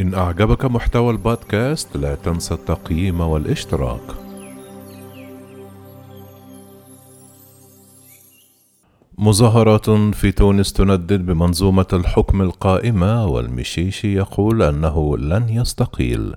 إن أعجبك محتوى البودكاست لا تنسى التقييم والاشتراك. مظاهرات في تونس تندد بمنظومة الحكم القائمة والمشيشي يقول أنه لن يستقيل.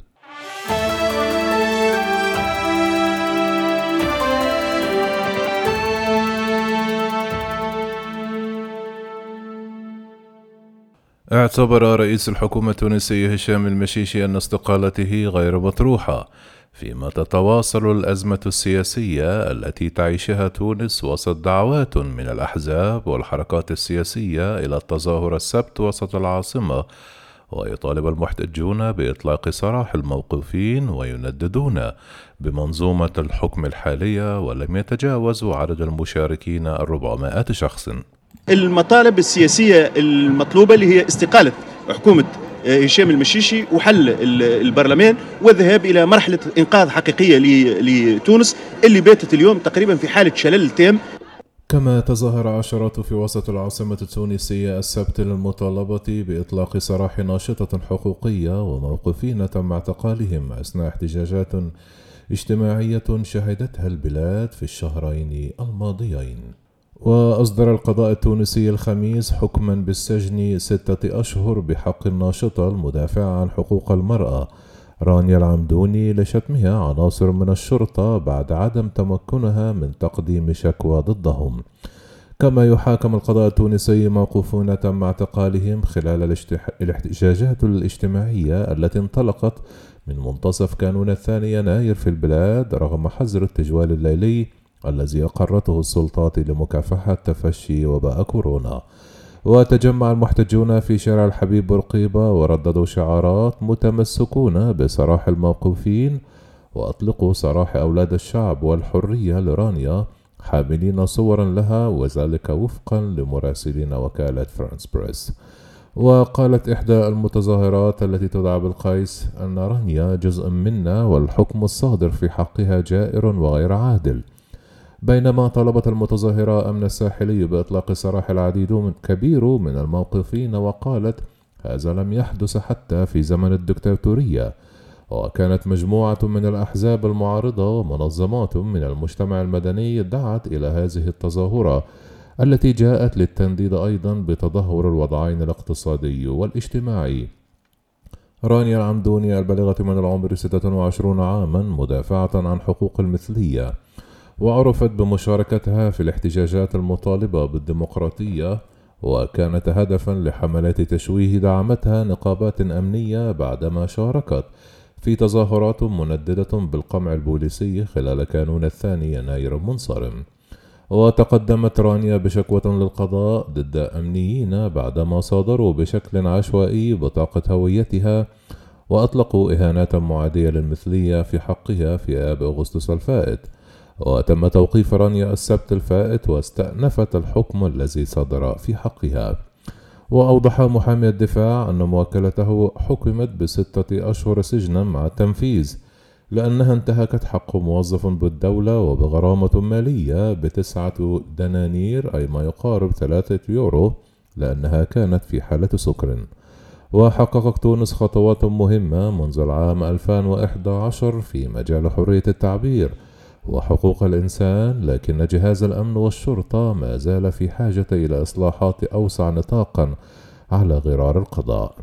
اعتبر رئيس الحكومة التونسي هشام المشيشي أن استقالته غير مطروحة فيما تتواصل الأزمة السياسية التي تعيشها تونس وسط دعوات من الأحزاب والحركات السياسية إلى التظاهر السبت وسط العاصمة ويطالب المحتجون بإطلاق سراح الموقوفين وينددون بمنظومة الحكم الحالية ولم يتجاوز عدد المشاركين الربعمائة شخص. المطالب السياسية المطلوبة اللي هي استقالة حكومة آه، هشام المشيشي وحل البرلمان والذهاب إلى مرحلة إنقاذ حقيقية لتونس اللي باتت اليوم تقريبا في حالة شلل تام. كما تظاهر عشرات في وسط العاصمة التونسية السبت للمطالبة بإطلاق سراح ناشطة حقوقية وموقفين تم اعتقالهم أثناء احتجاجات اجتماعية شهدتها البلاد في الشهرين الماضيين. وأصدر القضاء التونسي الخميس حكما بالسجن ستة أشهر بحق الناشطة المدافعة عن حقوق المرأة. رانيا العمدوني لشتمها عناصر من الشرطة بعد عدم تمكنها من تقديم شكوى ضدهم. كما يحاكم القضاء التونسي موقوفون تم اعتقالهم خلال الاحتجاجات الاجتماعية التي انطلقت من منتصف كانون الثاني يناير في البلاد رغم حظر التجوال الليلي. الذي أقرته السلطات لمكافحة تفشي وباء كورونا. وتجمع المحتجون في شارع الحبيب بورقيبة ورددوا شعارات متمسكون بسراح الموقوفين وأطلقوا سراح أولاد الشعب والحرية لرانيا حاملين صورا لها وذلك وفقا لمراسلين وكالة فرانس بريس. وقالت إحدى المتظاهرات التي تدعى بالقيس أن رانيا جزء منا والحكم الصادر في حقها جائر وغير عادل. بينما طلبت المتظاهرة أمن الساحلي بإطلاق سراح العديد كبير من الموقفين وقالت هذا لم يحدث حتى في زمن الدكتاتورية. وكانت مجموعة من الأحزاب المعارضة ومنظمات من المجتمع المدني دعت إلى هذه التظاهرة التي جاءت للتنديد أيضا بتدهور الوضعين الاقتصادي والاجتماعي. رانيا العمدوني البالغة من العمر 26 عاما مدافعة عن حقوق المثلية. وعرفت بمشاركتها في الاحتجاجات المطالبة بالديمقراطية وكانت هدفا لحملات تشويه دعمتها نقابات أمنية بعدما شاركت في تظاهرات منددة بالقمع البوليسي خلال كانون الثاني يناير المنصرم وتقدمت رانيا بشكوى للقضاء ضد أمنيين بعدما صادروا بشكل عشوائي بطاقة هويتها وأطلقوا إهانات معادية للمثلية في حقها في آب أغسطس الفائت. وتم توقيف رانيا السبت الفائت واستأنفت الحكم الذي صدر في حقها. وأوضح محامي الدفاع أن موكلته حكمت بستة أشهر سجنا مع التنفيذ لأنها انتهكت حق موظف بالدولة وبغرامة مالية بتسعة دنانير أي ما يقارب ثلاثة يورو لأنها كانت في حالة سكر. وحققت تونس خطوات مهمة منذ العام 2011 في مجال حرية التعبير وحقوق الإنسان لكن جهاز الأمن والشرطة ما زال في حاجة إلى إصلاحات أوسع نطاقا على غرار القضاء.